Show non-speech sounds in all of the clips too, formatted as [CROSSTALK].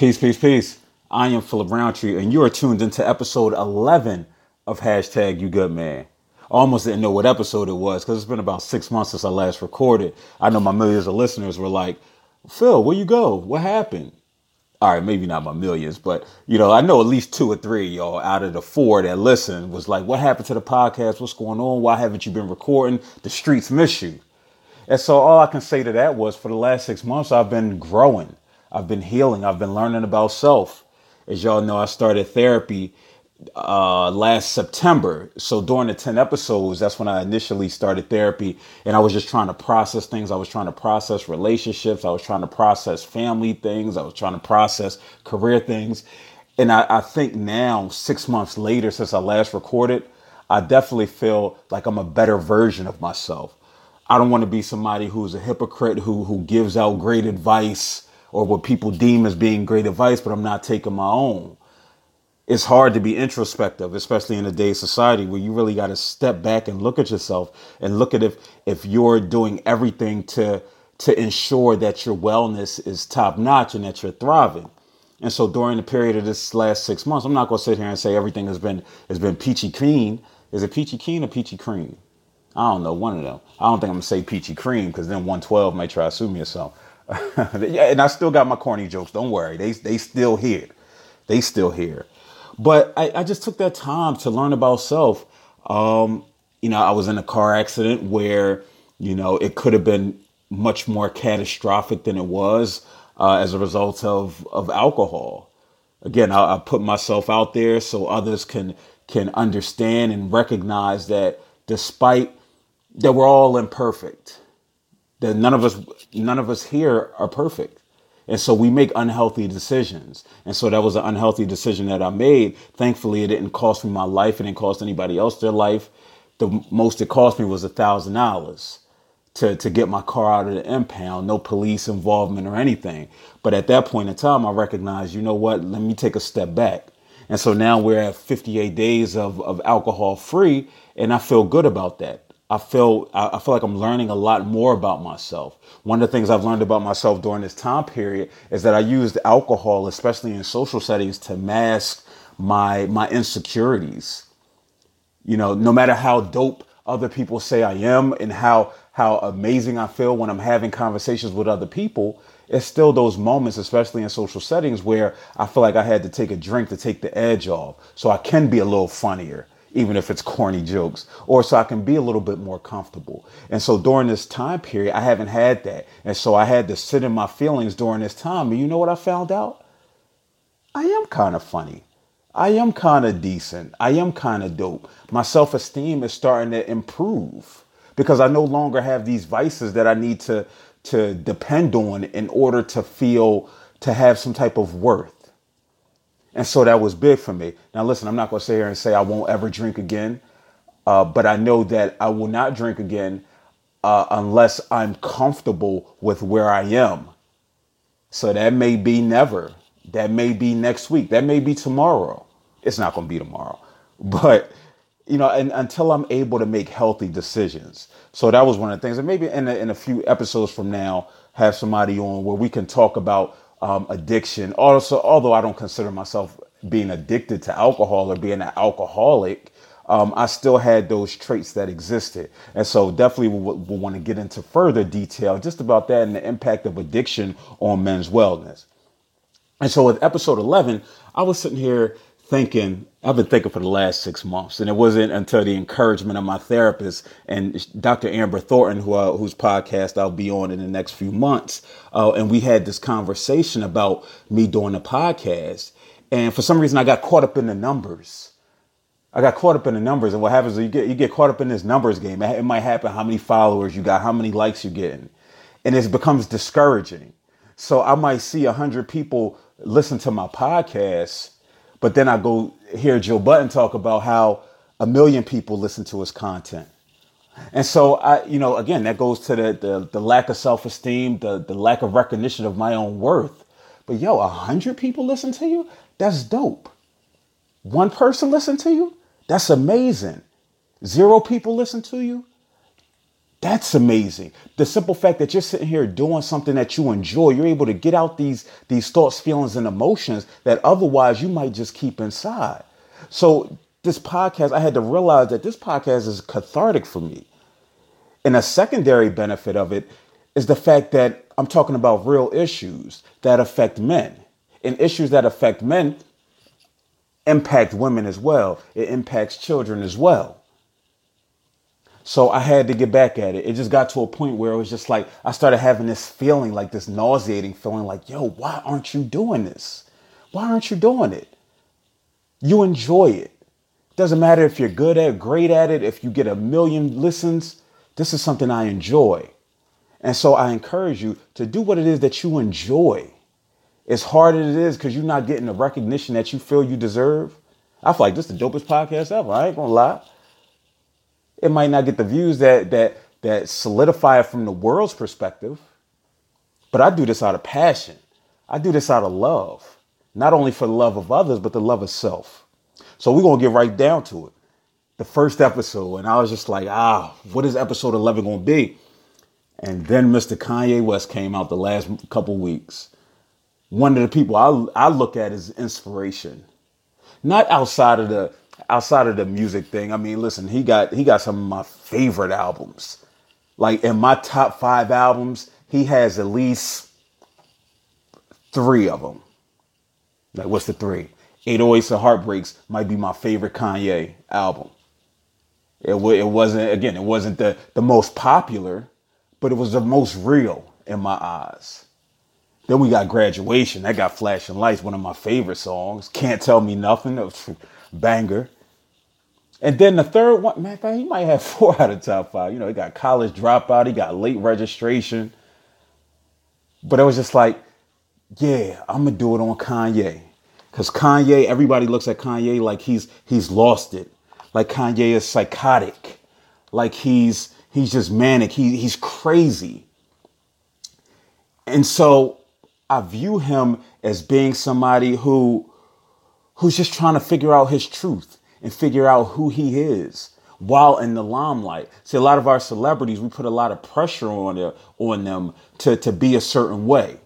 Peace, peace, peace. I am Philip Roundtree, and you are tuned into episode 11 of hashtag You Good Man. I almost didn't know what episode it was because it's been about six months since I last recorded. I know my millions of listeners were like, Phil, where you go? What happened? All right, maybe not my millions, but you know, I know at least two or three y'all out of the four that listen was like, what happened to the podcast? What's going on? Why haven't you been recording? The streets miss you. And so all I can say to that was for the last six months, I've been growing. I've been healing. I've been learning about self. As y'all know, I started therapy uh, last September. So during the 10 episodes, that's when I initially started therapy. And I was just trying to process things. I was trying to process relationships. I was trying to process family things. I was trying to process career things. And I, I think now, six months later, since I last recorded, I definitely feel like I'm a better version of myself. I don't want to be somebody who's a hypocrite who who gives out great advice or what people deem as being great advice, but I'm not taking my own. It's hard to be introspective, especially in today's society where you really got to step back and look at yourself and look at if if you're doing everything to to ensure that your wellness is top notch and that you're thriving. And so during the period of this last six months, I'm not gonna sit here and say everything has been has been peachy keen. Is it peachy keen or peachy cream? I don't know, one of them. I don't think I'm gonna say peachy cream because then 112 might try to sue me or something. [LAUGHS] yeah, and I still got my corny jokes. Don't worry, they they still here. They still here. But I, I just took that time to learn about self. Um, you know, I was in a car accident where you know it could have been much more catastrophic than it was uh, as a result of of alcohol. Again, I, I put myself out there so others can can understand and recognize that despite that we're all imperfect. That none of us none of us here are perfect. And so we make unhealthy decisions. And so that was an unhealthy decision that I made. Thankfully, it didn't cost me my life. It didn't cost anybody else their life. The most it cost me was a thousand dollars to, to get my car out of the impound. No police involvement or anything. But at that point in time, I recognized, you know what? Let me take a step back. And so now we're at 58 days of, of alcohol free. And I feel good about that. I feel I feel like I'm learning a lot more about myself. One of the things I've learned about myself during this time period is that I used alcohol, especially in social settings, to mask my my insecurities. You know, no matter how dope other people say I am and how how amazing I feel when I'm having conversations with other people, it's still those moments, especially in social settings, where I feel like I had to take a drink to take the edge off, so I can be a little funnier even if it's corny jokes, or so I can be a little bit more comfortable. And so during this time period, I haven't had that. And so I had to sit in my feelings during this time. And you know what I found out? I am kind of funny. I am kind of decent. I am kind of dope. My self esteem is starting to improve because I no longer have these vices that I need to, to depend on in order to feel to have some type of worth. And so that was big for me. Now, listen, I'm not going to sit here and say I won't ever drink again, uh, but I know that I will not drink again uh, unless I'm comfortable with where I am. So that may be never. That may be next week. That may be tomorrow. It's not going to be tomorrow. [LAUGHS] But, you know, and, until I'm able to make healthy decisions. So that was one of the things. And maybe in a, in a few episodes from now, have somebody on where we can talk about um, addiction. Also, although I don't consider myself being addicted to alcohol or being an alcoholic, um, I still had those traits that existed. And so definitely we'll, we'll want to get into further detail just about that and the impact of addiction on men's wellness. And so with episode 11, I was sitting here thinking, I've been thinking for the last six months, and it wasn't until the encouragement of my therapist and Dr. Amber Thornton, who uh, whose podcast I'll be on in the next few months, uh, and we had this conversation about me doing the podcast. And for some reason, I got caught up in the numbers. I got caught up in the numbers, and what happens is you get you get caught up in this numbers game. It might happen how many followers you got, how many likes you're getting, and it becomes discouraging. So I might see a hundred people listen to my podcast but then I go hear Joe Budden talk about how a million people listen to his content. And so I, you know, again, that goes to the the, the lack of self-esteem, the, the lack of recognition of my own worth. But yo, a hundred people listen to you? That's dope. One person listen to you? That's amazing. Zero people listen to you? That's amazing. The simple fact that you're sitting here doing something that you enjoy, you're able to get out these these thoughts, feelings, and emotions that otherwise you might just keep inside. So this podcast, I had to realize that this podcast is cathartic for me. And a secondary benefit of it is the fact that I'm talking about real issues that affect men. And issues that affect men impact women as well. It impacts children as well. So I had to get back at it. It just got to a point where it was just like I started having this feeling, like this nauseating feeling, like, yo, why aren't you doing this? Why aren't you doing it? You enjoy it. Doesn't matter if you're good at it, great at it, if you get a million listens. This is something I enjoy. And so I encourage you to do what it is that you enjoy. As hard as it is because you're not getting the recognition that you feel you deserve. I feel like this is the dopest podcast ever. I ain't gonna lie. It might not get the views that that that solidify it from the world's perspective, but I do this out of passion. I do this out of love, not only for the love of others, but the love of self. So we're gonna get right down to it. The first episode, and I was just like, ah, what is episode 11 gonna be? And then Mr. Kanye West came out the last couple weeks. One of the people I, I look at as inspiration, not outside of the outside of the music thing, I mean, listen, he got he got some of my favorite albums. Like in my top five albums, he has at least three of them. Like, what's the three? 808s and Heartbreaks might be my favorite Kanye album. It, it wasn't again, it wasn't the the most popular, but it was the most real in my eyes. Then we got Graduation. That got Flashing Lights, one of my favorite songs. Can't Tell Me Nothing, banger. And then the third one, man, he might have [LAUGHS] four out of top five. You know, he got college dropout, he got late registration. But it was just like, yeah, I'm gonna do it on Kanye. Cause Kanye, everybody looks at Kanye like he's he's lost it. Like Kanye is psychotic. Like he's he's just manic. He he's crazy. And so I view him as being somebody who who's just trying to figure out his truth and figure out who he is while in the limelight. See, a lot of our celebrities, we put a lot of pressure on their, on them to, to be a certain way.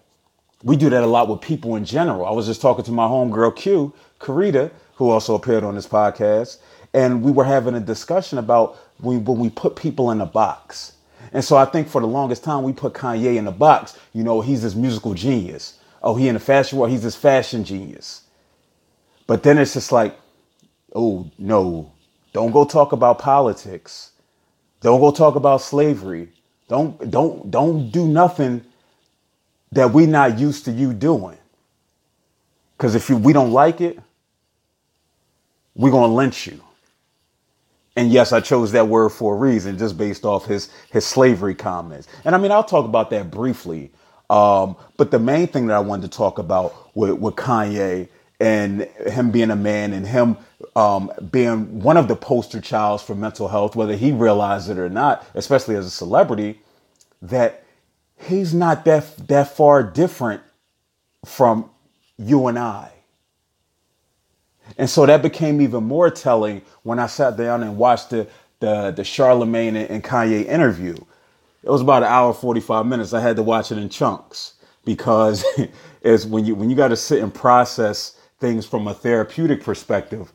We do that a lot with people in general. I was just talking to my homegirl Q, Karita, who also appeared on this podcast, and we were having a discussion about when, when we put people in a box. And so I think for the longest time we put Kanye in a box. You know, he's this musical genius. Oh, he in the fashion world, he's this fashion genius. But then it's just like, oh no, don't go talk about politics. Don't go talk about slavery. Don't don't don't do nothing that we're not used to you doing. Because if you, we don't like it, we're gonna lynch you. And yes, I chose that word for a reason, just based off his his slavery comments. And I mean, I'll talk about that briefly. Um, but the main thing that I wanted to talk about with, with Kanye and him being a man and him um, being one of the poster childs for mental health, whether he realized it or not, especially as a celebrity, that he's not that that far different from you and I. And so that became even more telling when I sat down and watched the the, the Charlemagne and Kanye interview. It was about an hour 45 minutes. I had to watch it in chunks because [LAUGHS] it's when you when you got to sit and process things from a therapeutic perspective,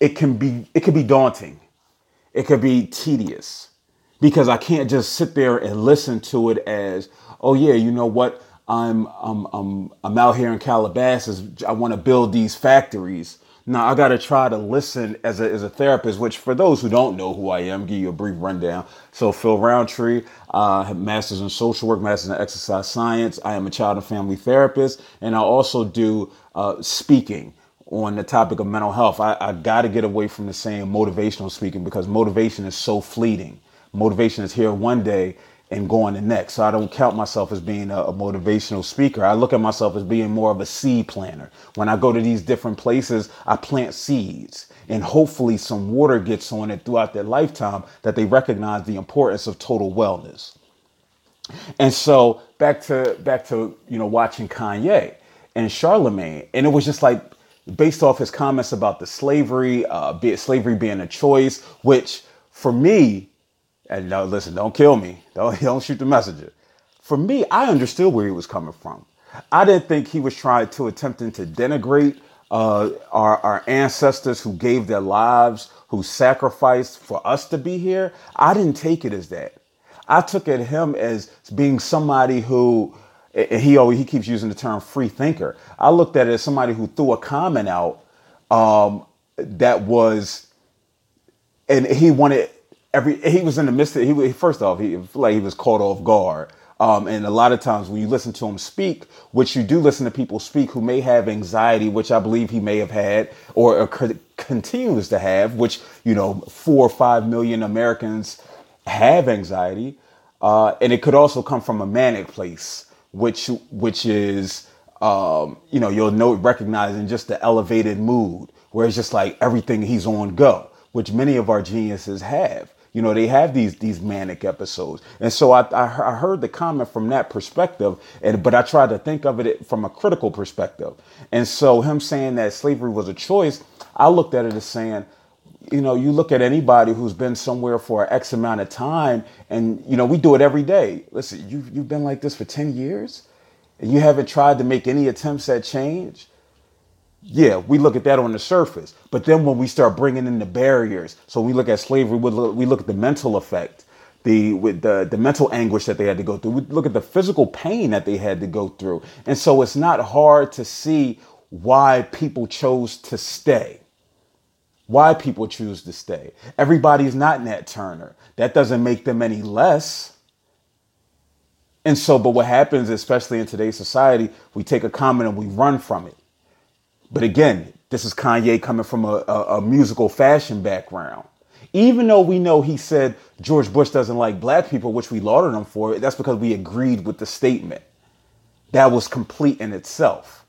it can be it can be daunting. It could be tedious because I can't just sit there and listen to it as, oh yeah, you know what? I'm I'm I'm I'm out here in Calabasas. I want to build these factories. Now I got to try to listen as a, as a therapist, which for those who don't know who I am, give you a brief rundown. So Phil Roundtree, uh, master's in social work, master's in exercise science. I am a child and family therapist, and I also do uh, speaking on the topic of mental health. I, I got to get away from the saying motivational speaking because motivation is so fleeting. Motivation is here one day and going the next. So I don't count myself as being a, a, motivational speaker. I look at myself as being more of a seed planter. When I go to these different places, I plant seeds and hopefully some water gets on it throughout their lifetime that they recognize the importance of total wellness. And so back to back to you know watching Kanye and Charlemagne, and it was just like based off his comments about the slavery, uh, be, slavery being a choice, which for me And no, listen, don't kill me. [LAUGHS] Don't don't shoot the messenger. For me, I understood where he was coming from. I didn't think he was trying to attempting to denigrate uh, our our ancestors who gave their lives, who sacrificed for us to be here. I didn't take it as that. I took at him as being somebody who he always he keeps using the term free thinker. I looked at it as somebody who threw a comment out um, that was, and he wanted every. He was in the midst of. He first off, he like he was caught off guard. Um, and a lot of times when you listen to him speak, which you do listen to people speak who may have anxiety, which I believe he may have had or, or continues to have, which, you know, four or five million Americans have anxiety. Uh, and it could also come from a manic place, which which is um, you know you'll know recognizing just the elevated mood, where it's just like everything he's on go, which many of our geniuses have. You know, they have these these manic episodes, and so I, I, I heard the comment from that perspective, and but I tried to think of it from a critical perspective, and so him saying that slavery was a choice, I looked at it as saying, you know, you look at anybody who's been somewhere for X amount of time, and you know, we do it every day. Listen, you you've been like this for ten years, and you haven't tried to make any attempts at change. Yeah, we look at that on the surface, but then when we start bringing in the barriers, so we look at slavery, we look, we look at the mental effect, the with the the mental anguish that they had to go through. We look at the physical pain that they had to go through, and so it's not hard to see why people chose to stay why people choose to stay. Everybody's not Nat Turner. That doesn't make them any less. And so, but what happens, especially in today's society, we take a comment and we run from it. But again, this is Kanye coming from a, a, a musical fashion background. Even though we know he said George Bush doesn't like black people, which we lauded him for, that's because we agreed with the statement. That was complete in itself.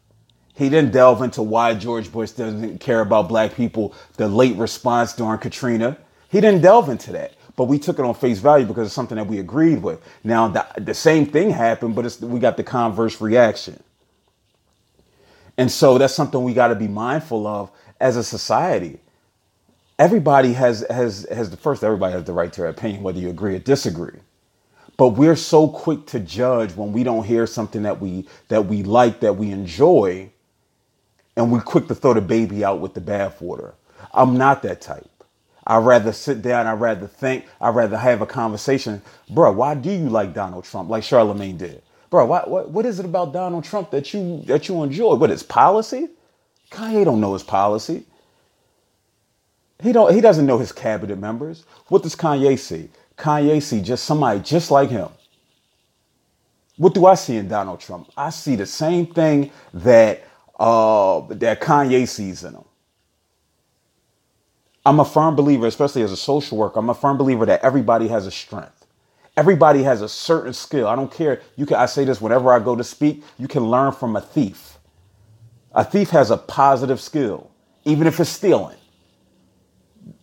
He didn't delve into why George Bush doesn't care about black people, the late response during Katrina. He didn't delve into that. But we took it on face value because it's something that we agreed with. Now, the, the same thing happened, but we got the converse reaction. And so that's something we got to be mindful of as a society. Everybody has has has the first everybody has the right to their opinion, whether you agree or disagree. But we're so quick to judge when we don't hear something that we that we like, that we enjoy, and we quick to throw the baby out with the bathwater. I'm not that type. I'd rather sit down. I'd rather think. I'd rather have a conversation. Bro, why do you like Donald Trump like Charlemagne did? Bro, why, what, what is it about Donald Trump that you that you enjoy? What is policy? Kanye don't know his policy. He don't. He doesn't know his cabinet members. What does Kanye see? Kanye see just somebody just like him. What do I see in Donald Trump? I see the same thing that uh, that Kanye sees in them. I'm a firm believer, especially as a social worker, I'm a firm believer that everybody has a strength. Everybody has a certain skill. I don't care. You can I say this whenever I go to speak, you can learn from a thief. A thief has a positive skill, even if it's stealing.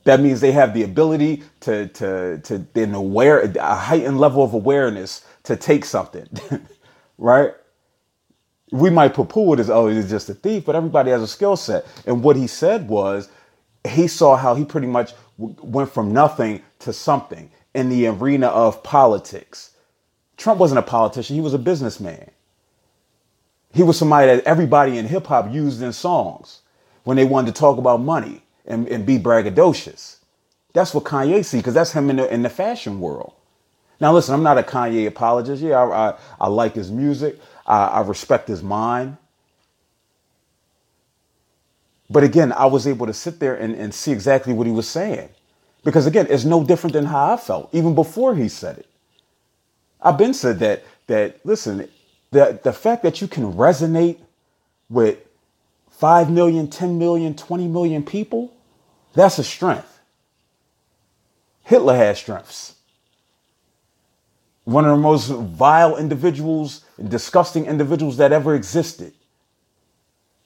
That means they have the ability to to to then aware a heightened level of awareness to take something. [LAUGHS] right? We might poo-poo it as oh he's just a thief, but everybody has a skill set. And what he said was he saw how he pretty much w- went from nothing to something in the arena of politics. Trump wasn't a politician; he was a businessman. He was somebody that everybody in hip hop used in songs when they wanted to talk about money and, and be braggadocious. That's what Kanye see because that's him in the in the fashion world. Now, listen, I'm not a Kanye apologist. Yeah, I, I, I like his music. I, I respect his mind. But again, I was able to sit there and, and see exactly what he was saying. Because again, it's no different than how I felt, even before he said it. I've been said that that listen, the, the fact that you can resonate with 5 million, 10 million, 20 million people, that's a strength. Hitler had strengths one of the most vile individuals, disgusting individuals that ever existed.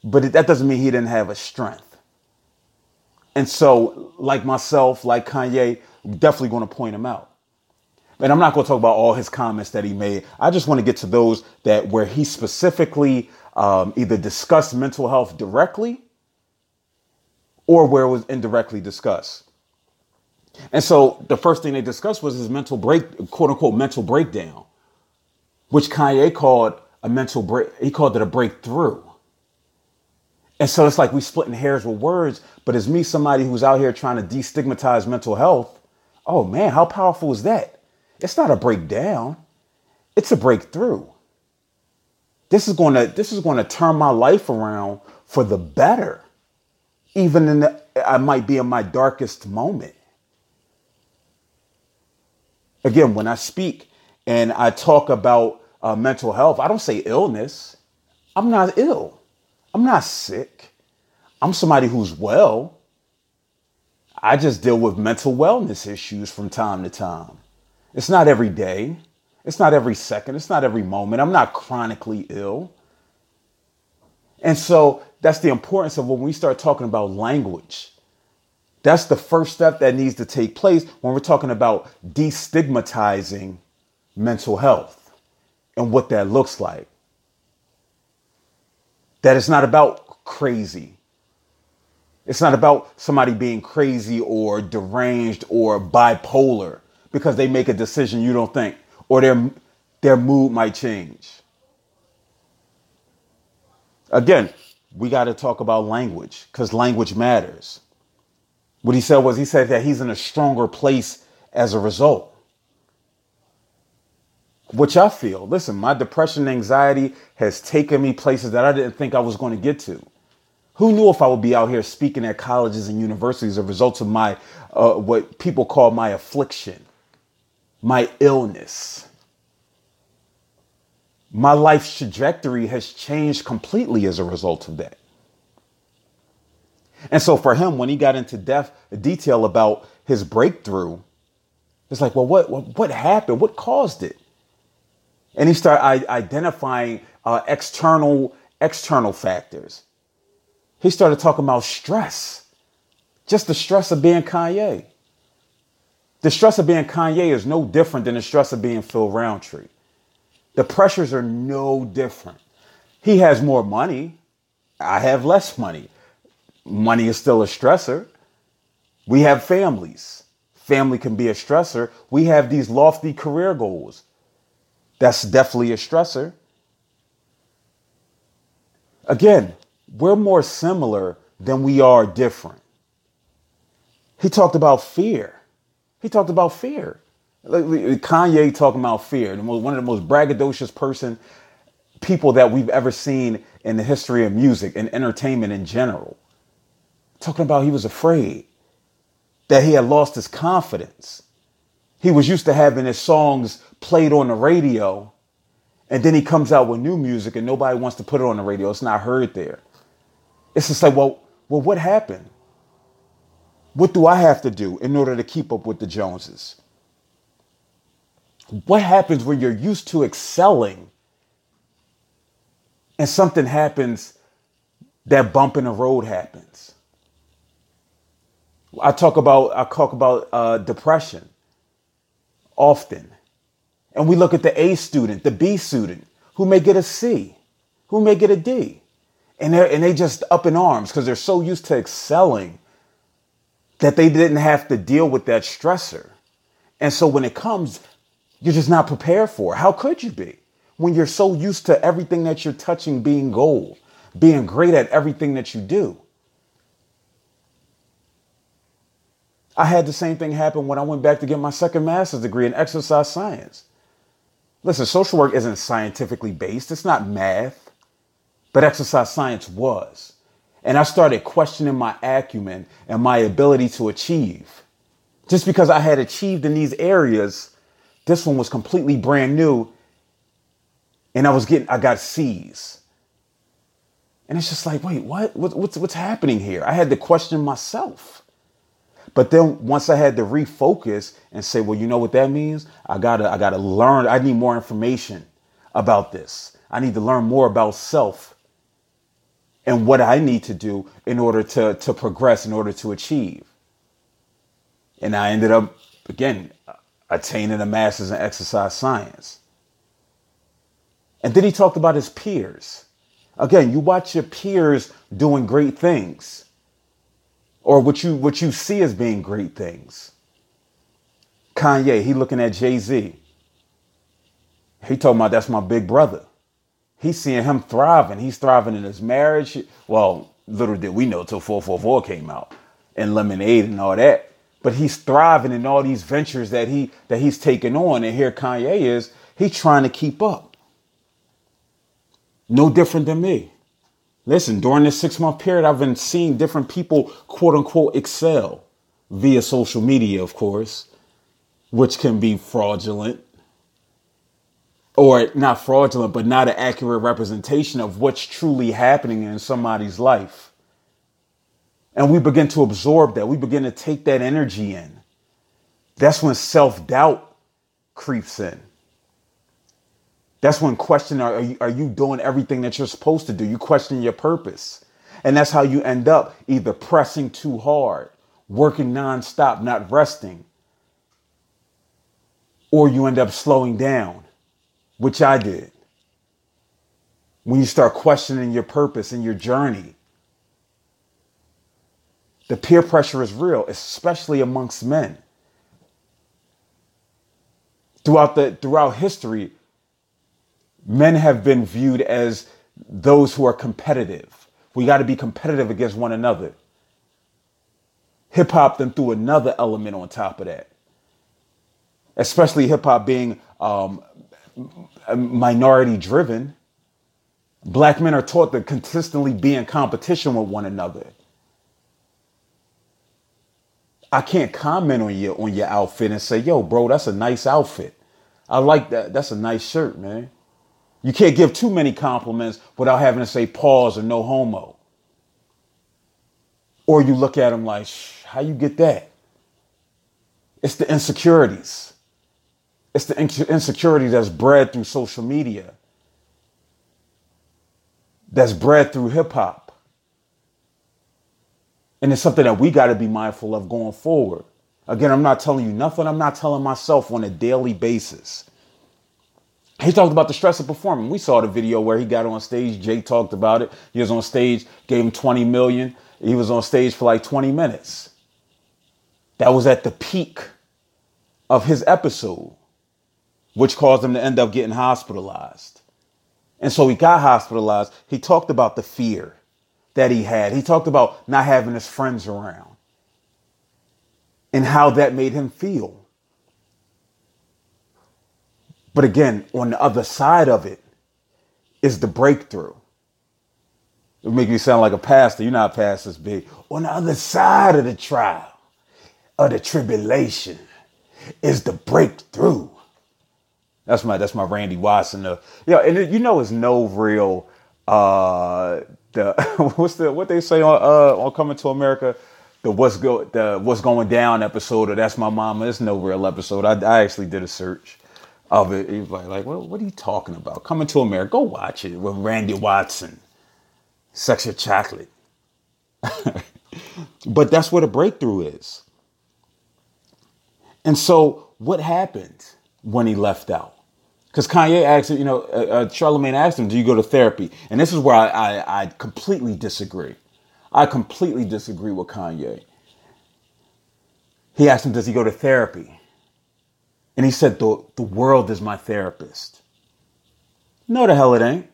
But that doesn't mean he didn't have a strength. And so, like myself, like Kanye, definitely going to point him out. And I'm not going to talk about all his comments that he made. I just want to get to those that where he specifically um, either discussed mental health directly or where it was indirectly discussed. And so the first thing they discussed was his mental break, quote unquote, mental breakdown, which Kanye called a mental break. He called it a breakthrough. And so it's like we splitting hairs with words, but as me, somebody who's out here trying to destigmatize mental health, oh man, how powerful is that? It's not a breakdown, it's a breakthrough. This is to this is to turn my life around for the better, even in the I might be in my darkest moment. Again, when I speak and I talk about uh, mental health, I don't say illness. I'm not ill. I'm not sick. I'm somebody who's well. I just deal with mental wellness issues from time to time. It's not every day. It's not every second. It's not every moment. I'm not chronically ill. And so that's the importance of when we start talking about language. That's the first step that needs to take place when we're talking about destigmatizing mental health and what that looks like. That it's not about crazy. It's not about somebody being crazy or deranged or bipolar because they make a decision you don't think or their their mood might change. Again, we got to talk about language cuz language matters. What he said was he said that he's in a stronger place as a result which I feel. Listen, my depression anxiety has taken me places that I didn't think I was going to get to. Who knew if I would be out here speaking at colleges and universities as a result of my, uh, what people call my affliction, my illness? My life's trajectory has changed completely as a result of that. And so for him, when he got into depth, detail about his breakthrough, it's like, well, what, what, happened? What caused it? and he started identifying uh, external external factors. He started talking about stress, just the stress of being Kanye. The stress of being Kanye is no different than the stress of being Phil Roundtree. The pressures are no different. He has more money. I have less money. Money is still a stressor. We have families. Family can be a stressor. We have these lofty career goals. That's definitely a stressor. Again, we're more similar than we are different. He talked about fear. He talked about fear. Kanye talking about fear. One of the most braggadocious person, people that we've ever seen in the history of music and entertainment in general. Talking about he was afraid that he had lost his confidence. He was used to having his songs played on the radio, and then he comes out with new music and nobody wants to put it on the radio. It's not heard there. It's just like, well, well, what happened? What do I have to do in order to keep up with the Joneses? What happens when you're used to excelling and something happens, that bump in the road happens? I talk about I talk about uh, depression often. And we look at the A student, the B student, who may get a C, who may get a D. And, they and they just up in arms because they're so used to excelling that they didn't have to deal with that stressor. And so when it comes, you're just not prepared for it. How could you be? When you're so used to everything that you're touching being gold, being great at everything that you do. I had the same thing happen when I went back to get my second master's degree in exercise science. Listen, social work isn't scientifically based, it's not math, but exercise science was. And I started questioning my acumen and my ability to achieve. Just because I had achieved in these areas, this one was completely brand new. And I was getting, I got C's. And it's just like, wait, what? What's, what's happening here? I had to question myself. But then once I had to refocus and say, well, you know what that means? I gotta, I gotta learn. I need more information about this. I need to learn more about self and what I need to do in order to, to progress, in order to achieve. And I ended up, again, attaining a master's in exercise science. And then he talked about his peers. Again, you watch your peers doing great things or what you what you see as being great things Kanye, he looking at Jay Z. He told about that's my big brother. He's seeing him thriving. He's thriving in his marriage. Well, little did we know till 444 came out and Lemonade and all that. But he's thriving in all these ventures that he that he's taking on. And here Kanye is, he's trying to keep up. No different than me. Listen, during this six month period, I've been seeing different people, quote unquote, excel via social media, of course, which can be fraudulent or not fraudulent, but not an accurate representation of what's truly happening in somebody's life. And we begin to absorb that. We begin to take that energy in. That's when self doubt creeps in. That's when question are, are you, are you doing everything that you're supposed to do? You question your purpose. And that's how you end up either pressing too hard, working nonstop, not resting, or you end up slowing down, which I did. When you start questioning your purpose and your journey, the peer pressure is real, especially amongst men. Throughout the throughout history, men have been viewed as those who are competitive. We got to be competitive against one another. Hip hop then threw another element on top of that, especially hip hop being um, minority driven. Black men are taught to consistently be in competition with one another. I can't comment on your on your outfit and say, "Yo, bro, that's a nice outfit. I like that. That's a nice shirt, man." You can't give too many compliments without having to say pause or no homo. Or you look at them like, how you get that? It's the insecurities. It's the insecurity that's bred through social media, that's bred through hip hop. And it's something that we got to be mindful of going forward. Again, I'm not telling you nothing, I'm not telling myself on a daily basis. He talked about the stress of performing. We saw the video where he got on stage. Jay talked about it. He was on stage, gave him 20 million. He was on stage for like 20 minutes. That was at the peak of his episode, which caused him to end up getting hospitalized. And so he got hospitalized. He talked about the fear that he had. He talked about not having his friends around and how that made him feel. But again, on the other side of it is the breakthrough. It make you sound like a pastor. You're not pastors big. On the other side of the trial, of the tribulation, is the breakthrough. That's my that's my Randy Watson. Uh, yeah, and it, you know it's no real uh the [LAUGHS] what's the what they say on uh on Coming to America the what's go the what's going down episode or that's my mama. It's no real episode. I, I actually did a search of it. He's like, like well, what are you talking about? Coming to America, go watch it with Randy Watson. Sexual Chocolate. [LAUGHS] but that's what a breakthrough is. And so, what happened when he left out? Because Kanye asked, him, you know, uh, uh, Charlemagne asked him, "Do you go to therapy?" And this is where I, I, I completely disagree. I completely disagree with Kanye. He asked him, "Does he go to therapy?" And he said, the, the world is my therapist. No, the hell it ain't.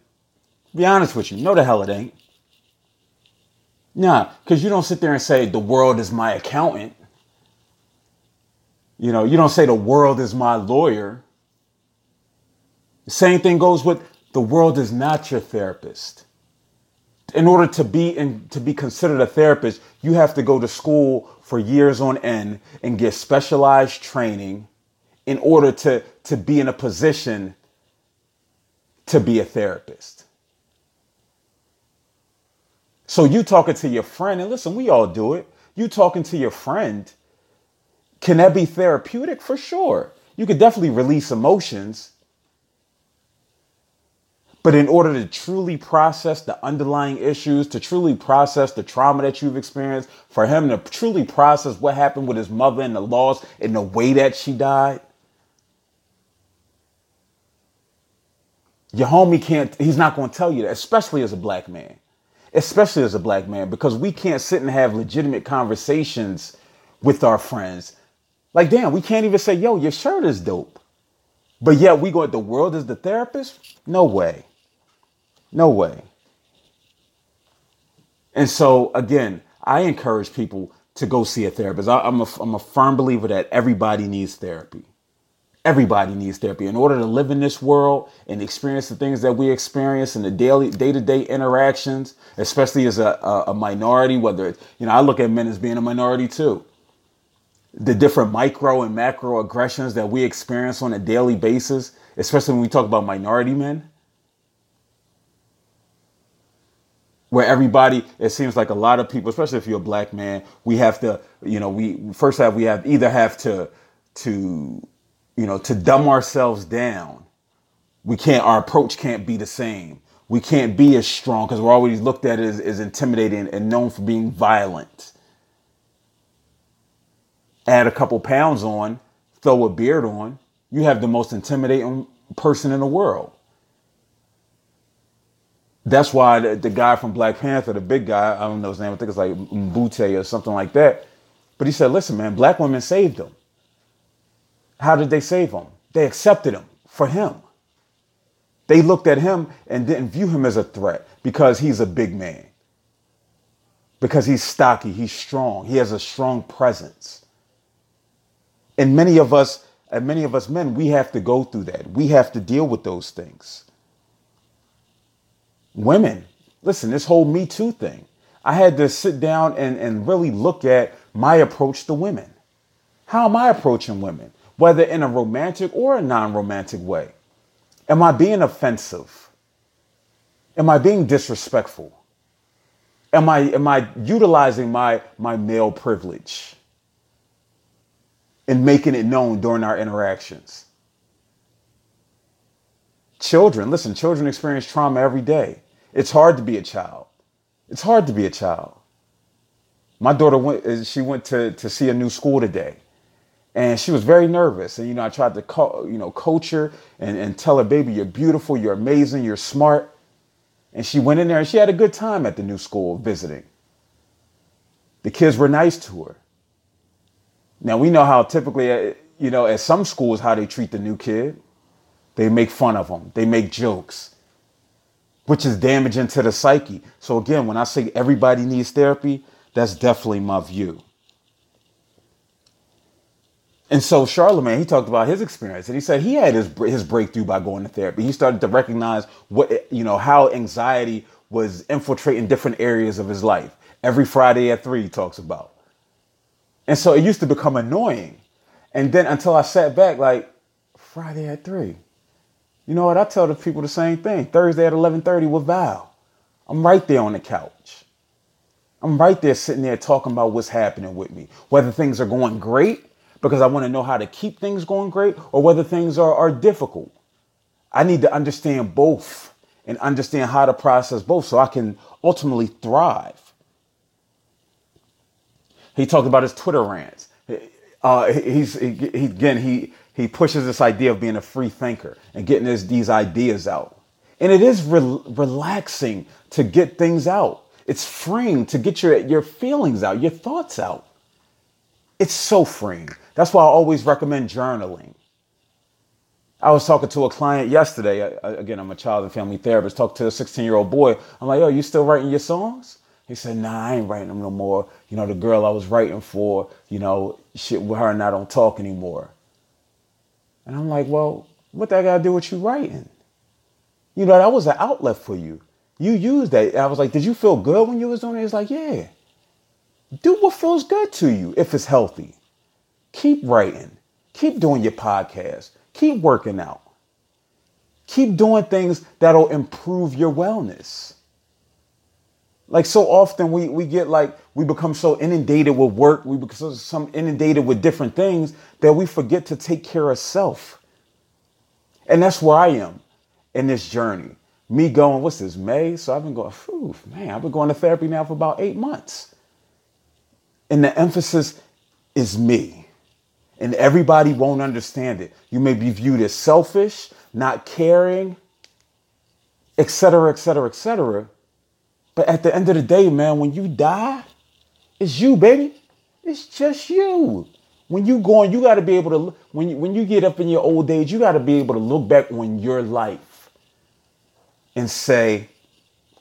Be honest with you. No, the hell it ain't. Nah, because you don't sit there and say, the world is my accountant. You know, you don't say, the world is my lawyer. The same thing goes with the world is not your therapist. In order to be in, to be considered a therapist, you have to go to school for years on end and get specialized training in order to, to be in a position to be a therapist. So you talking to your friend, and listen, we all do it. You talking to your friend, can that be therapeutic? For sure. You could definitely release emotions. But in order to truly process the underlying issues, to truly process the trauma that you've experienced, for him to truly process what happened with his mother and the loss and the way that she died, Your homie can't, he's not going to tell you that, especially as a black man. Especially as a black man, because we can't sit and have legitimate conversations with our friends. Like, damn, we can't even say, yo, your shirt is dope. But yet we go, the world is the therapist? No way. No way. And so, again, I encourage people to go see a therapist. I, am a, I'm a firm believer that everybody needs therapy. Everybody needs therapy in order to live in this world and experience the things that we experience in the daily, day-to-day interactions, especially as a, a, a minority. Whether it's, you know, I look at men as being a minority too. The different micro and macro aggressions that we experience on a daily basis, especially when we talk about minority men where everybody it seems like a lot of people especially if you're a black man we have to you know we first have we have either have to to you know to dumb ourselves down we can't our approach can't be the same we can't be as strong because we're always looked at as, as intimidating and known for being violent add a couple pounds on throw a beard on you have the most intimidating person in the world that's why the, the, guy from Black Panther, the big guy, I don't know his name, I think it's like Mbute or something like that. But he said, listen, man, black women saved him. How did they save him? They accepted him for him. They looked at him and didn't view him as a threat because he's a big man. Because he's stocky, he's strong, he has a strong presence. And many of us, and many of us men, we have to go through that. We have to deal with those things. Women, listen, this whole Me Too thing, I had to sit down and, and really look at my approach to women. How am I approaching women, whether in a romantic or a non romantic way? Am I being offensive? Am I being disrespectful? Am I, am I utilizing my, my male privilege and making it known during our interactions? Children, listen, children experience trauma every day. It's hard to be a child. It's hard to be a child. My daughter went, she went to, to see a new school today and she was very nervous. And, you know, I tried to, co- you know, coach her and, and tell her, baby, you're beautiful, you're amazing, you're smart. And she went in there and she had a good time at the new school visiting. The kids were nice to her. Now, we know how typically, uh, you know, at some schools, how they treat the new kid. They make fun of them, they make jokes which is damaging to the psyche. So again, when I say everybody needs therapy, that's definitely my view. And so Charlemagne, he talked about his experience, and he said he had his his breakthrough by going to therapy. He started to recognize what you know how anxiety was infiltrating different areas of his life. Every Friday at three, he talks about, and so it used to become annoying. And then until I sat back, like Friday at three, you know what? I tell the people the same thing. Thursday at 11:30 with Val. I'm right there on the couch. I'm right there sitting there talking about what's happening with me. Whether things are going great because I want to know how to keep things going great or whether things are, are difficult. I need to understand both and understand how to process both so I can ultimately thrive. He talked about his Twitter rants. Uh, he's he, again he he pushes this idea of being a free thinker and getting this, these ideas out. And it is re- relaxing to get things out. It's freeing to get your, your feelings out, your thoughts out. It's so freeing. That's why I always recommend journaling. I was talking to a client yesterday. Again, I'm a child and family therapist. Talked to a 16 year old boy. I'm like, yo, you still writing your songs? He said, nah, I ain't writing them no more. You know, the girl I was writing for, you know, shit with her and I don't talk anymore. And I'm like, well, what that got to do with you writing? You know, that was an outlet for you. You used that. I was like, did you feel good when you was doing it? He's like, yeah. Do what feels good to you if it's healthy. Keep writing. Keep doing your podcast. Keep working out. Keep doing things that'll improve your wellness. Like so often we we get like we become so inundated with work, we become so inundated with different things that we forget to take care of self. And that's where I am in this journey. Me going, what's this, May? So I've been going, Phew, man, I've been going to therapy now for about eight months. And the emphasis is me. And everybody won't understand it. You may be viewed as selfish, not caring, etc., etc., etc. But at the end of the day, man, when you die, it's you, baby. It's just you. When you going, you got to be able to when you, when you get up in your old age, you got to be able to look back on your life and say,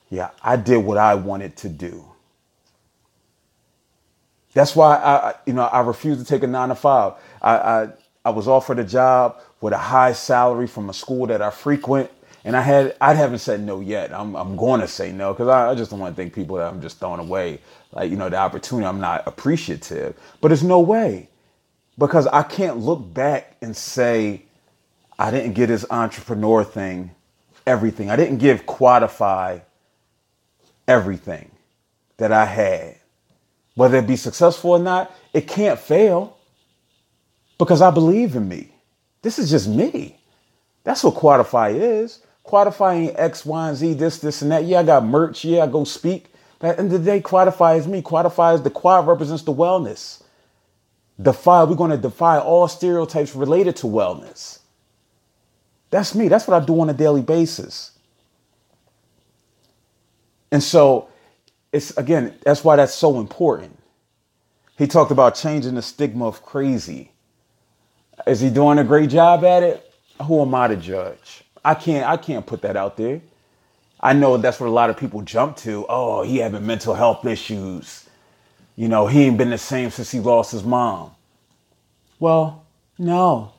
"Yeah, I did what I wanted to do." That's why I, you know, I refused to take a nine to five. I, I, I was offered a job with a high salary from a school that I frequent, and I had, I haven't said no yet. I'm, I'm going to say no because I, I just don't want to think people that I'm just throwing away, like you know, the opportunity. I'm not appreciative, but there's no way because I can't look back and say I didn't get this entrepreneur thing, everything. I didn't give Quadefy everything that I had whether it be successful or not, it can't fail because I believe in me. This is just me. That's what Quadefy is. Quadefy X, Y, and Z, this, this, and that. Yeah, I got merch. Yeah, I go speak. But at the end of the day, Quadefy is me. Quadefy is the quad represents the wellness. Defy, we're going to defy all stereotypes related to wellness. That's me. That's what I do on a daily basis. And so it's again, that's why that's so important. He talked about changing the stigma of crazy. Is he doing a great job at it? Who am I to judge? I can't I can't put that out there. I know that's what a lot of people jump to. Oh, he having mental health issues. You know, he ain't been the same since he lost his mom. Well, no.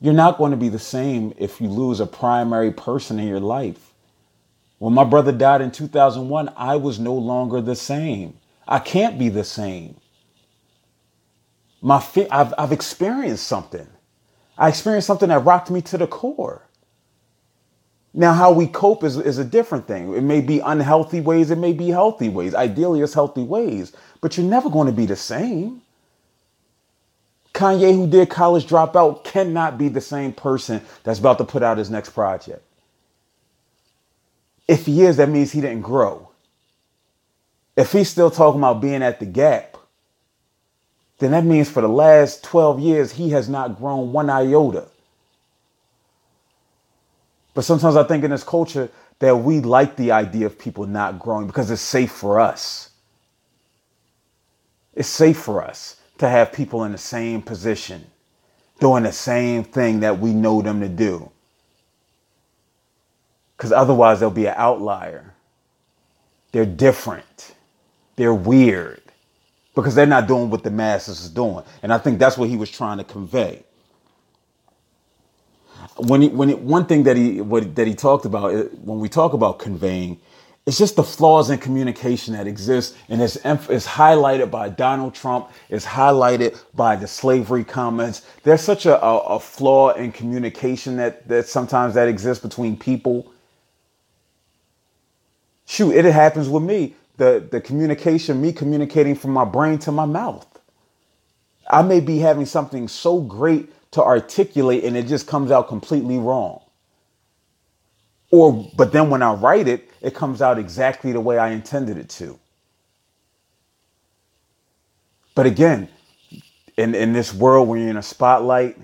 You're not going to be the same if you lose a primary person in your life. When my brother died in 2001, I was no longer the same. I can't be the same. My fi- I've, I've experienced something. I experienced something that rocked me to the core. Now, how we cope is, is a different thing. It may be unhealthy ways, it may be healthy ways. Ideally, it's healthy ways, but you're never going to be the same. Kanye, who did college dropout, cannot be the same person that's about to put out his next project. If he is, that means he didn't grow. If he's still talking about being at the gap, then that means for the last 12 years, he has not grown one iota. But sometimes I think in this culture that we like the idea of people not growing because it's safe for us. It's safe for us to have people in the same position doing the same thing that we know them to do because otherwise they'll be an outlier. They're different. They're weird because they're not doing what the masses is doing. And I think that's what he was trying to convey. When he, when he, one thing that he what, that he talked about uh, when we talk about conveying, it's just the flaws in communication that exist, and it's, it's highlighted by Donald Trump. It's highlighted by the slavery comments. There's such a, a, a flaw in communication that that sometimes that exists between people shoot, it happens with me. The the communication, me communicating from my brain to my mouth. I may be having something so great to articulate and it just comes out completely wrong. Or but then when I write it, it comes out exactly the way I intended it to. But again, in, in this world when you're in a spotlight,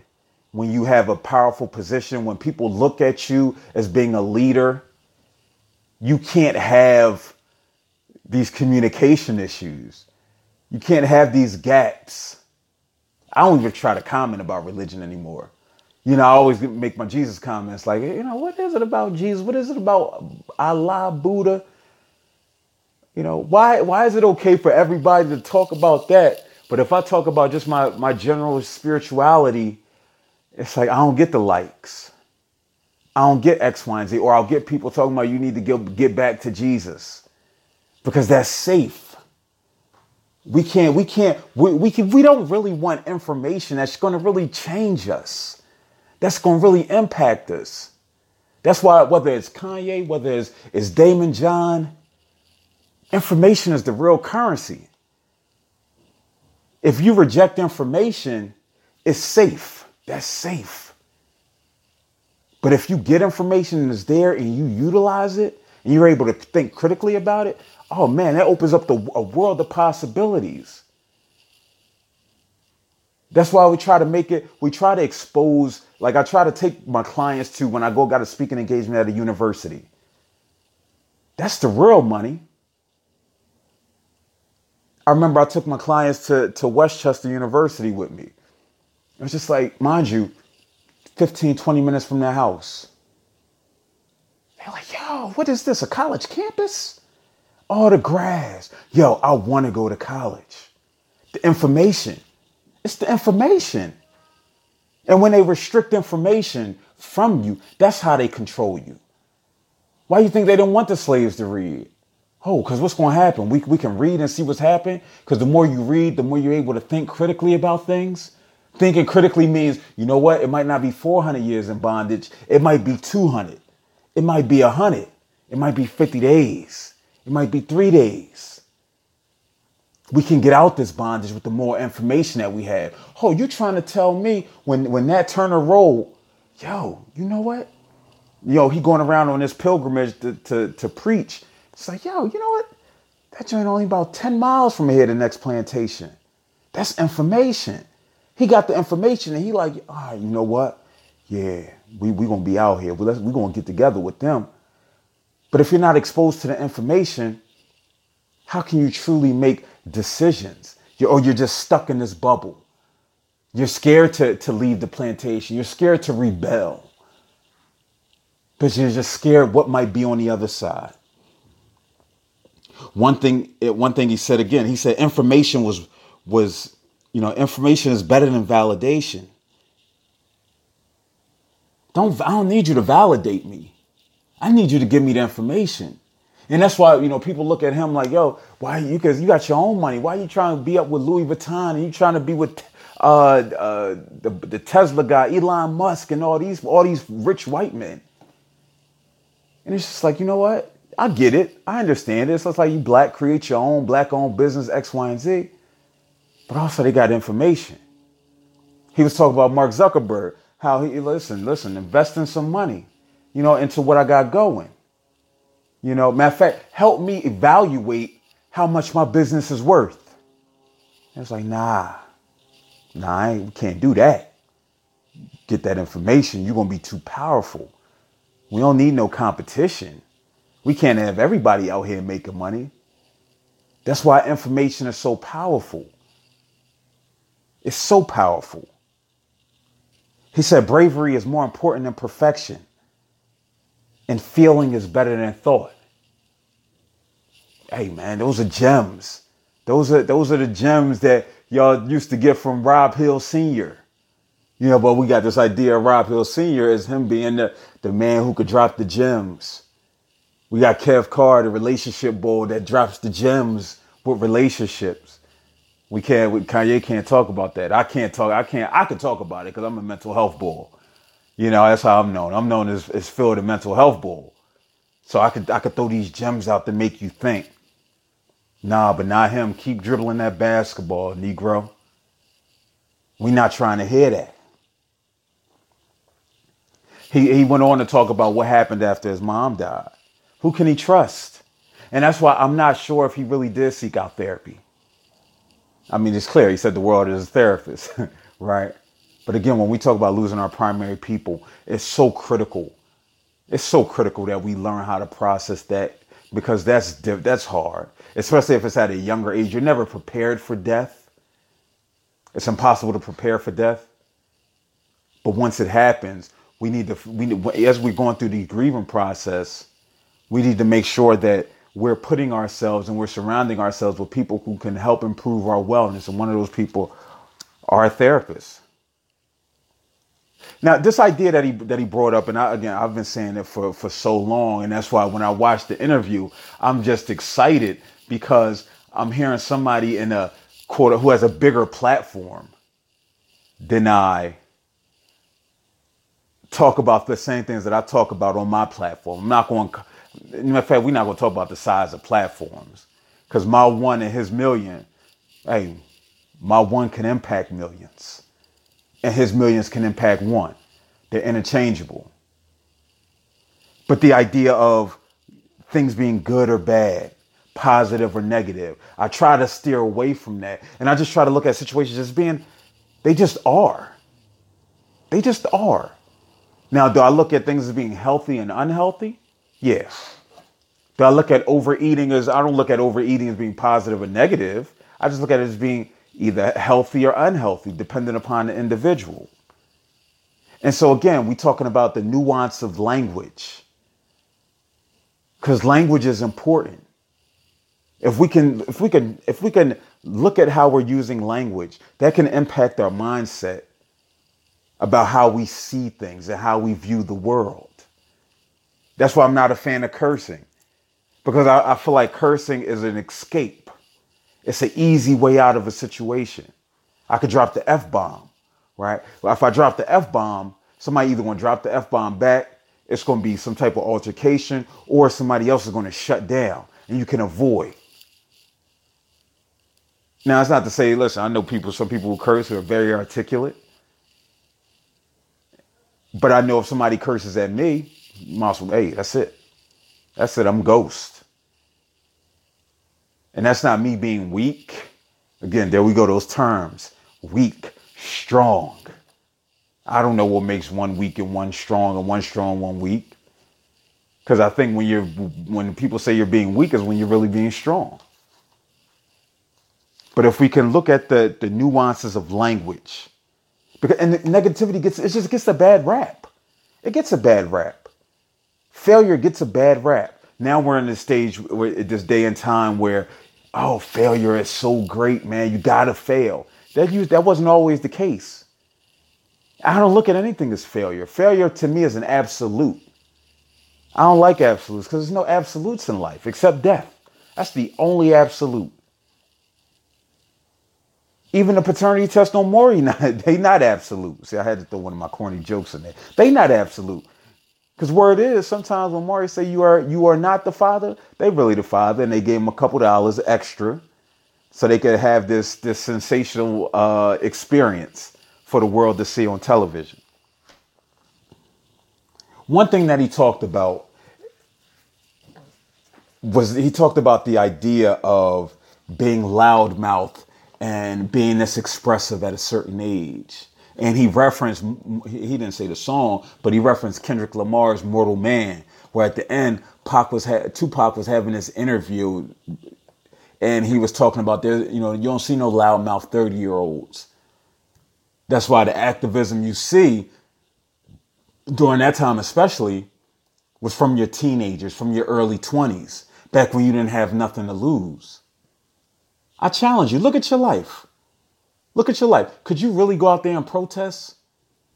when you have a powerful position, when people look at you as being a leader, you can't have these communication issues. You can't have these gaps. I don't even try to comment about religion anymore. You know, I always make my Jesus comments like, you know, what is it about Jesus? What is it about Allah, Buddha? You know, why why is it okay for everybody to talk about that? But if I talk about just my, my general spirituality, it's like I don't get the likes. I don't get X, Y, and Z, or I'll get people talking about you need to get, get back to Jesus because that's safe. We can't, we can't, we, we, can, we don't really want information that's going to really change us. That's going to really impact us. That's why, whether it's Kanye, whether it's, it's Daymond John, information is the real currency. If you reject information, it's safe. That's safe. But if you get information it's there and you utilize it and you're able to think critically about it, oh man, that opens up the, a world of possibilities. That's why we try to make it, we try to expose, like I try to take my clients to when I go got a speaking engagement at a university. That's the real money. I remember I took my clients to, to West Chester University with me. It was just like, mind you, 15, 20 minutes from their house. They're like, yo, what is this? A college campus? All the grass. Yo, I want to go to college. The information. It's the information. And when they restrict information from you, that's how they control you. Why you think they didn't want the slaves to read? Oh, because what's going to happen? We, we can read and see what's happening. Because the more you read, the more you're able to think critically about things. Thinking critically means, you know what? It might not be 400 years in bondage. It might be 200. It might be 100. It might be 50 days. It might be three days. We can get out this bondage with the more information that we have. Oh, you're trying to tell me when, when Nat Turner rolled, yo, you know what? Yo, he going around on this pilgrimage to, to, to preach. It's like, yo, you know what? That joint only about 10 miles from here, the next plantation. That's information. He got the information and he like, all right, you know what? Yeah, we we gonna be out here. We we gonna get together with them. But if you're not exposed to the information, how can you truly make decisions? You're, or you're just stuck in this bubble. You're scared to, to leave the plantation. You're scared to rebel. Because you're just scared what might be on the other side. One thing, eh, one thing he said again, he said information was was, you know, information is better than validation. Don't I don't need you to validate me. I need you to give me the information. And that's why, you know, people look at him like, yo, why you because you got your own money. Why are you trying to be up with Louis Vuitton and you trying to be with uh, uh, the, the Tesla guy, Elon Musk, and all these all these rich white men? And it's just like, you know what? I get it. I understand it. So it's like you black create your own black owned business, X, Y, and Z. But also they got information. He was talking about Mark Zuckerberg, how he listen, listen, investing some money, you know, into what I got going. You know, matter of fact, help me evaluate how much my business is worth. And it's like, nah, nah, we can't do that. Get that information, you're gonna be too powerful. We don't need no competition. We can't have everybody out here making money. That's why information is so powerful. It's so powerful. He said bravery is more important than perfection, and feeling is better than thought. Hey man, those are gems. Those are those are the gems that y'all used to get from Rob Hill Sr. You know, but we got this idea of Rob Hill Sr. as him being the, the man who could drop the gems. We got Kev Carr, the relationship bull that drops the gems with relationships. We can't, we, Kanye can't talk about that. I can't talk, I can't, I can talk about it because I'm a mental health bull. You know, that's how I'm known. I'm known as, as Phil, the mental health bull. So I could, I could throw these gems out to make you think. Nah, but not him. Keep dribbling that basketball, Negro. We not trying to hear that. He, he went on to talk about what happened after his mom died. Who can he trust? And that's why I'm not sure if he really did seek out therapy. I mean, it's clear. He said the world is a therapist, [LAUGHS] right? But again, when we talk about losing our primary people, it's so critical. It's so critical that we learn how to process that because that's that's hard, especially if it's at a younger age. You're never prepared for death. It's impossible to prepare for death. But once it happens, we need to we need, as we're going through the grieving process, we need to make sure that we're putting ourselves and we're surrounding ourselves with people who can help improve our wellness. And one of those people are therapists. Now, this idea that he that he brought up, and I, again, I've been saying it for for so long, and that's why when I watch the interview, I'm just excited because I'm hearing somebody in a quarter who has a bigger platform I talk about the same things that I talk about on my platform. I'm not going in fact, we're not going to talk about the size of platforms because my one and his million, hey, my one can impact millions and his millions can impact one. They're interchangeable. But the idea of things being good or bad, positive or negative, I try to steer away from that. And I just try to look at situations as being, they just are. They just are. Now, do I look at things as being healthy and unhealthy? Yes. Do I look at overeating as I don't look at overeating as being positive or negative. I just look at it as being either healthy or unhealthy, depending upon the individual. And so again, we're talking about the nuance of language. Because language is important. If we can, if we can, if we can look at how we're using language, that can impact our mindset about how we see things and how we view the world. That's why I'm not a fan of cursing. Because I, I feel like cursing is an escape. It's an easy way out of a situation. I could drop the F bomb, right? Well, if I drop the F bomb, somebody either gonna drop the F bomb back, it's gonna be some type of altercation, or somebody else is gonna shut down and you can avoid. Now, it's not to say, listen, I know people, some people who curse who are very articulate. But I know if somebody curses at me, might hey, that's it. That's it. I'm ghost. And that's not me being weak. Again, there we go, those terms. Weak, strong. I don't know what makes one weak and one strong and one strong, one weak. Because I think when you're when people say you're being weak is when you're really being strong. But if we can look at the, the nuances of language, because and negativity gets it just gets a bad rap. It gets a bad rap. Failure gets a bad rap. Now we're in this stage this day and time where, oh, failure is so great, man. You gotta fail. That used that wasn't always the case. I don't look at anything as failure. Failure to me is an absolute. I don't like absolutes because there's no absolutes in life except death. That's the only absolute. Even the paternity test on Maury, not, they not absolute. See, I had to throw one of my corny jokes in there. They not absolute. Because word is, sometimes when Maury say you are you are not the father, they really the father, and they gave him a couple dollars extra so they could have this this sensational uh, experience for the world to see on television. One thing that he talked about was he talked about the idea of being loudmouth and being this expressive at a certain age. And he referenced, he didn't say the song, but he referenced Kendrick Lamar's Mortal Man, where at the end, Pac was ha- Tupac was having this interview and he was talking about there, you know, you don't see no loudmouth 30 year olds. That's why the activism you see during that time, especially, was from your teenagers, from your early 20s, back when you didn't have nothing to lose. I challenge you, look at your life. Look at your life. Could you really go out there and protest?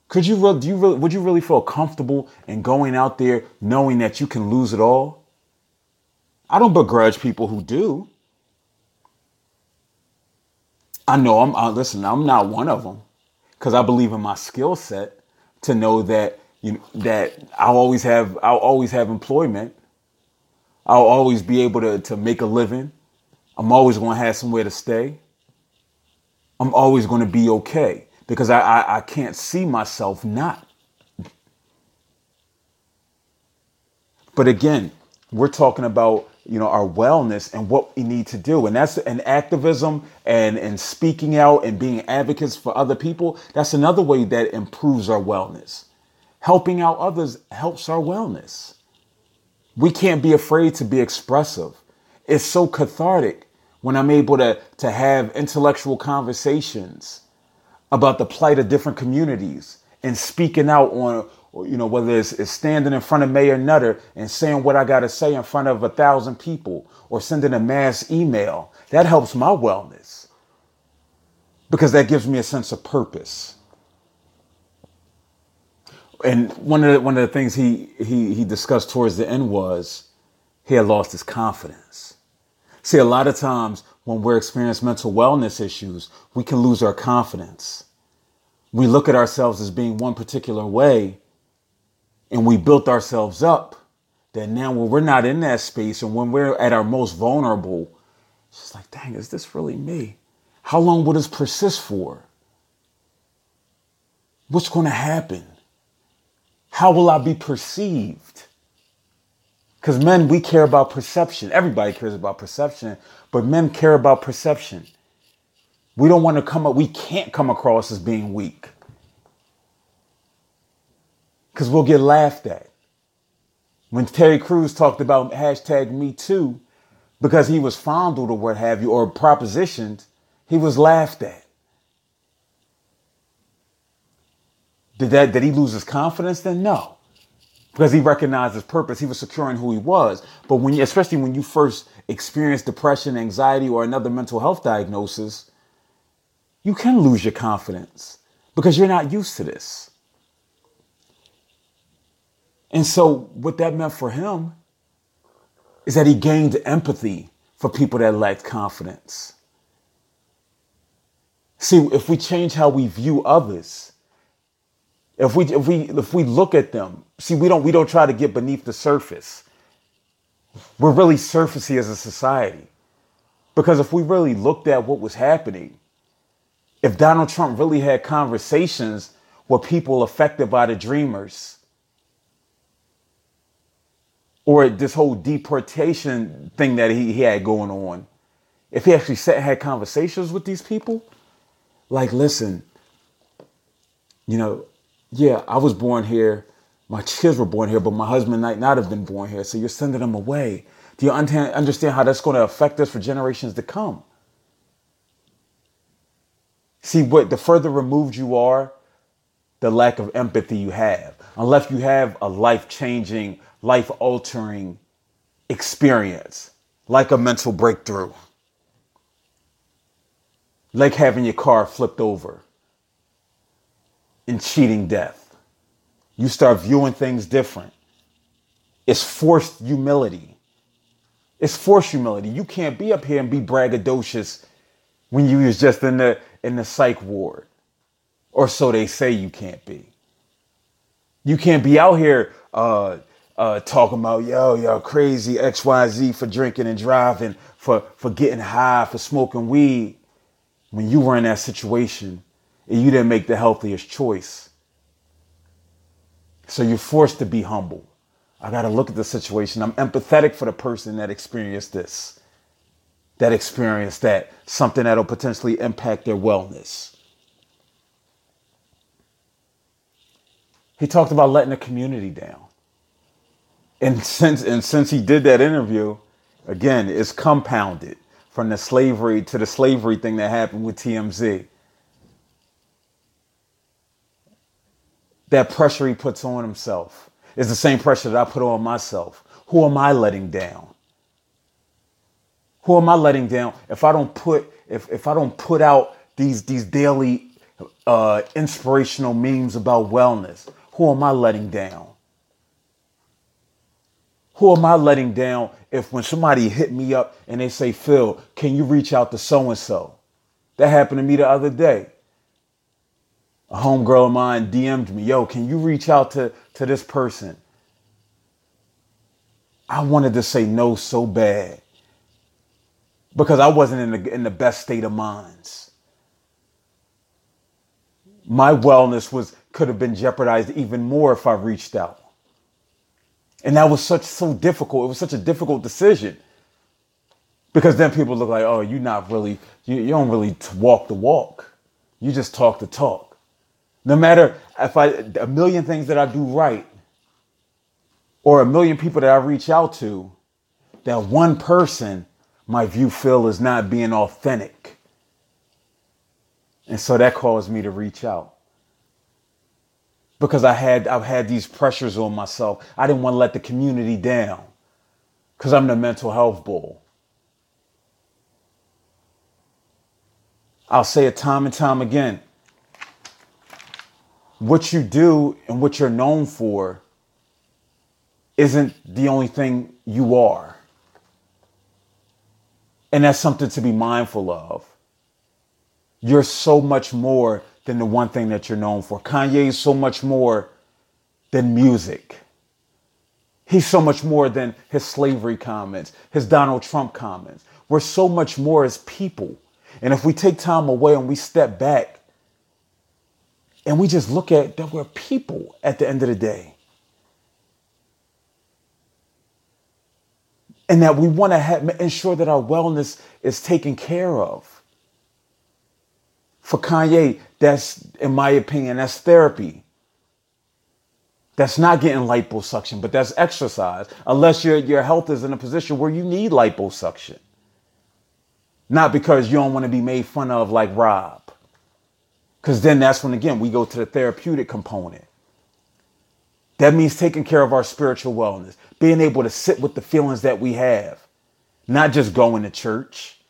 Could you really, do you really, would you really feel comfortable in going out there knowing that you can lose it all? I don't begrudge people who do. I know I'm, uh, listen, I'm not one of them because I believe in my skill set to know that, you know, that I'll always have, I'll always have employment. I'll always be able to, to make a living. I'm always going to have somewhere to stay. I'm always going to be okay because I, I, I can't see myself not. But again, we're talking about you know our wellness and what we need to do and that's an activism and and speaking out and being advocates for other people that's another way that improves our wellness. Helping out others helps our wellness. We can't be afraid to be expressive. It's so cathartic when I'm able to, to have intellectual conversations about the plight of different communities and speaking out on, you know, whether it's, it's standing in front of Mayor Nutter and saying what I got to say in front of a thousand people or sending a mass email. That helps my wellness because that gives me a sense of purpose. And one of the, one of the things he, he, he discussed towards the end was he had lost his confidence. See, a lot of times when we're experiencing mental wellness issues, we can lose our confidence. We look at ourselves as being one particular way and we built ourselves up. That now when we're not in that space and when we're at our most vulnerable, it's just like, dang, is this really me? How long will this persist for? What's going to happen? How will I be perceived? Because men, we care about perception. Everybody cares about perception, but men care about perception. We don't want to come up, we can't come across as being weak. Because we'll get laughed at. When Terry Crews talked about hashtag me too, because he was fondled or what have you, or propositioned, He was laughed at. Did that did he lose his confidence then? No. Because he recognized his purpose. He was securing who he was. But when you, especially when you first experience depression, anxiety, or another mental health diagnosis, you can lose your confidence because you're not used to this. And so what that meant for him is that he gained empathy for people that lacked confidence. See, if we change how we view others, if we if we if we look at them, see, we don't we don't try to get beneath the surface. We're really surfacey as a society. Because if we really looked at what was happening, if Donald Trump really had conversations with people affected by the dreamers, or this whole deportation thing that he, he had going on, if he actually sat had conversations with these people, like, listen, you know, yeah, I was born here, my kids were born here, but my husband might not have been born here, so you're sending them away. Do you understand how that's going to affect us for generations to come? See, what the further removed you are, the lack of empathy you have. Unless you have a life changing, life altering experience, like a mental breakthrough, like having your car flipped over and cheating death. You start viewing things different. It's forced humility. It's forced humility. You can't be up here and be braggadocious when you was just in the in the psych ward. Or so they say you can't be. You can't be out here uh, uh, talking about yo, yo, crazy XYZ for drinking and driving, for, for getting high, for smoking weed. When you were in that situation you didn't make the healthiest choice. So you're forced to be humble. I got to look at the situation. I'm empathetic for the person that experienced this, that experienced that, something that'll potentially impact their wellness. He talked about letting the community down. And since and since he did that interview, again, it's compounded from the slavery to the slavery thing that happened with TMZ. That pressure he puts on himself is the same pressure that I put on myself. Who am I letting down? Who am I letting down if I don't put if, if I don't put out these these daily uh, inspirational memes about wellness? Who am I letting down? Who am I letting down if when somebody hit me up and they say, Phil, can you reach out to so and so? That happened to me the other day. A homegirl of mine DM'd me, yo, can you reach out to, to this person? I wanted to say no so bad because I wasn't in the, in the best state of minds. My wellness was could have been jeopardized even more if I reached out. And that was such so difficult. It was such a difficult decision. Because then people look like, oh, you're not really, you, you don't really walk the walk. You just talk the talk. No matter if I, a million things that I do right, or a million people that I reach out to, that one person my view feel is not being authentic. And so that caused me to reach out. Because I had I've had these pressures on myself. I didn't want to let the community down. Because I'm the mental health bull. I'll say it time and time again. What you do and what you're known for isn't the only thing you are. And that's something to be mindful of. You're so much more than the one thing that you're known for. Kanye is so much more than music. He's so much more than his slavery comments, his Donald Trump comments. We're so much more as people. And if we take time away and we step back and we just look at that we're people at the end of the day, and that we want to ensure that our wellness is taken care of. For Kanye, that's, in my opinion, that's therapy. That's not getting liposuction, but that's exercise, unless your, your health is in a position where you need liposuction. Not because you don't want to be made fun of like Rob. Because then that's when, again, we go to the therapeutic component. That means taking care of our spiritual wellness, being able to sit with the feelings that we have, not just going to church,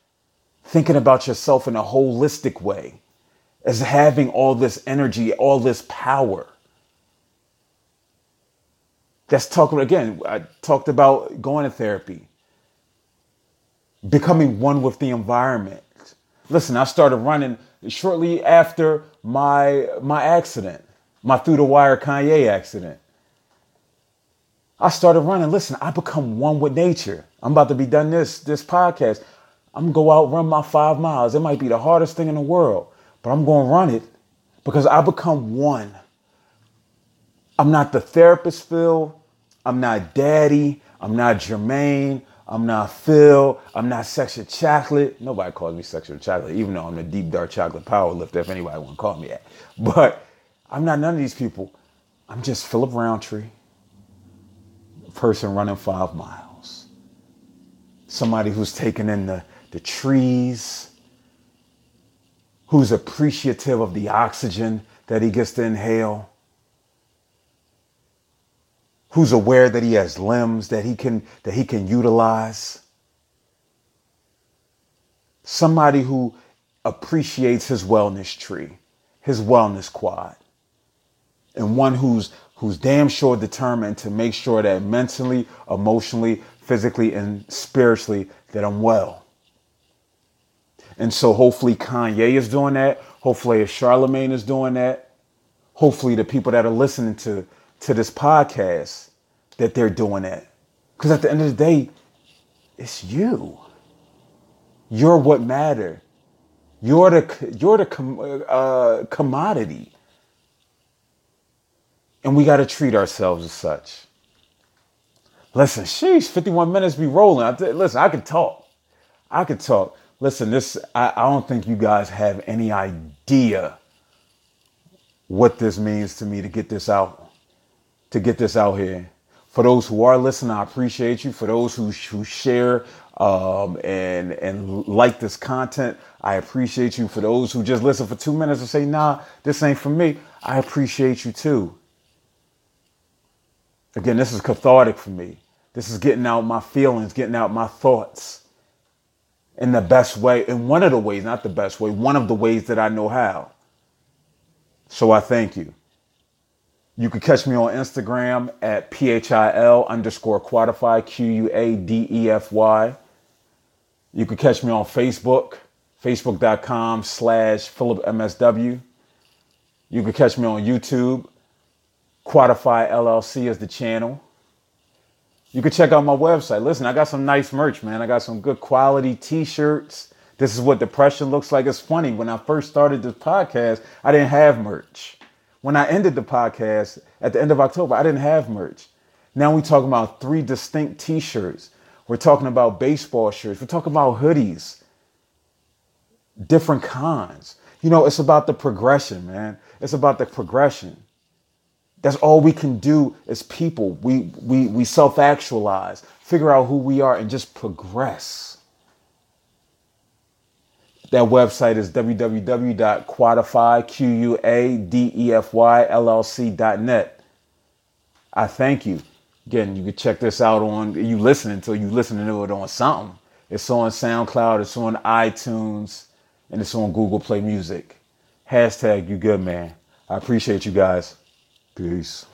thinking about yourself in a holistic way, as having all this energy, all this power. That's talking again. I talked about going to therapy, becoming one with the environment. Listen, I started running shortly after my my accident, my through the wire Kanye accident. I started running. Listen, I become one with nature. I'm about to be done this this podcast. I'm gonna go out run my five miles. It might be the hardest thing in the world, but I'm gonna run it because I become one. I'm not the therapist, Phil. I'm not daddy. I'm not Jermaine. I'm not Phil. I'm not sexual chocolate. Nobody calls me sexual chocolate, even though I'm a deep dark chocolate power lifter, if anybody want to call me that. But I'm not none of these people. I'm just Philip Roundtree, person running five miles. Somebody who's taking in the, the trees, who's appreciative of the oxygen that he gets to inhale who's aware that he has limbs that he can that he can utilize. Somebody who appreciates his wellness tree his wellness quad and one who's who's damn sure determined to make sure that mentally emotionally physically and spiritually that i'm well. And so hopefully kanye is doing that. Hopefully if charlemagne is doing that. Hopefully the people that are listening to to this podcast that they're doing that. Because at the end of the day, it's you. You're what matter. You're the you're the com- uh, commodity, and we got to treat ourselves as such. Listen, sheesh, 51 minutes be rolling. I th- listen, I can talk. I can talk. Listen, this I, I don't think you guys have any idea what this means to me to get this out to get this out here. For those who are listening, I appreciate you. For those who, who share um, and and like this content, I appreciate you. For those who just listen for two minutes and say, "Nah, this ain't for me," I appreciate you too. Again, this is cathartic for me. This is getting out my feelings, getting out my thoughts in the best way, in one of the ways, not the best way, one of the ways that I know how. So I thank you. You can catch me on Instagram at PHIL underscore quadefy, Q U A D E F Y. You can catch me on Facebook, facebook.com slash Philip MSW. You can catch me on YouTube. Quadefy LLC is the channel. You can check out my website. Listen, I got some nice merch, man. I got some good quality t-shirts. This is what depression looks like. It's funny. When I first started this podcast, I didn't have merch. When I ended the podcast at the end of October, I didn't have merch. Now we talking about three distinct t-shirts. We're talking about baseball shirts. We're talking about hoodies. Different kinds. You know, it's about the progression, man. It's about the progression. That's all we can do as people. We we we self-actualize, figure out who we are and just progress. That website is www.quadefy, I thank you. Again, you can check this out on, you listening to you listening to it on something. It's on SoundCloud, it's on iTunes, and it's on Google Play Music. Hashtag you good man. I appreciate you guys. Peace.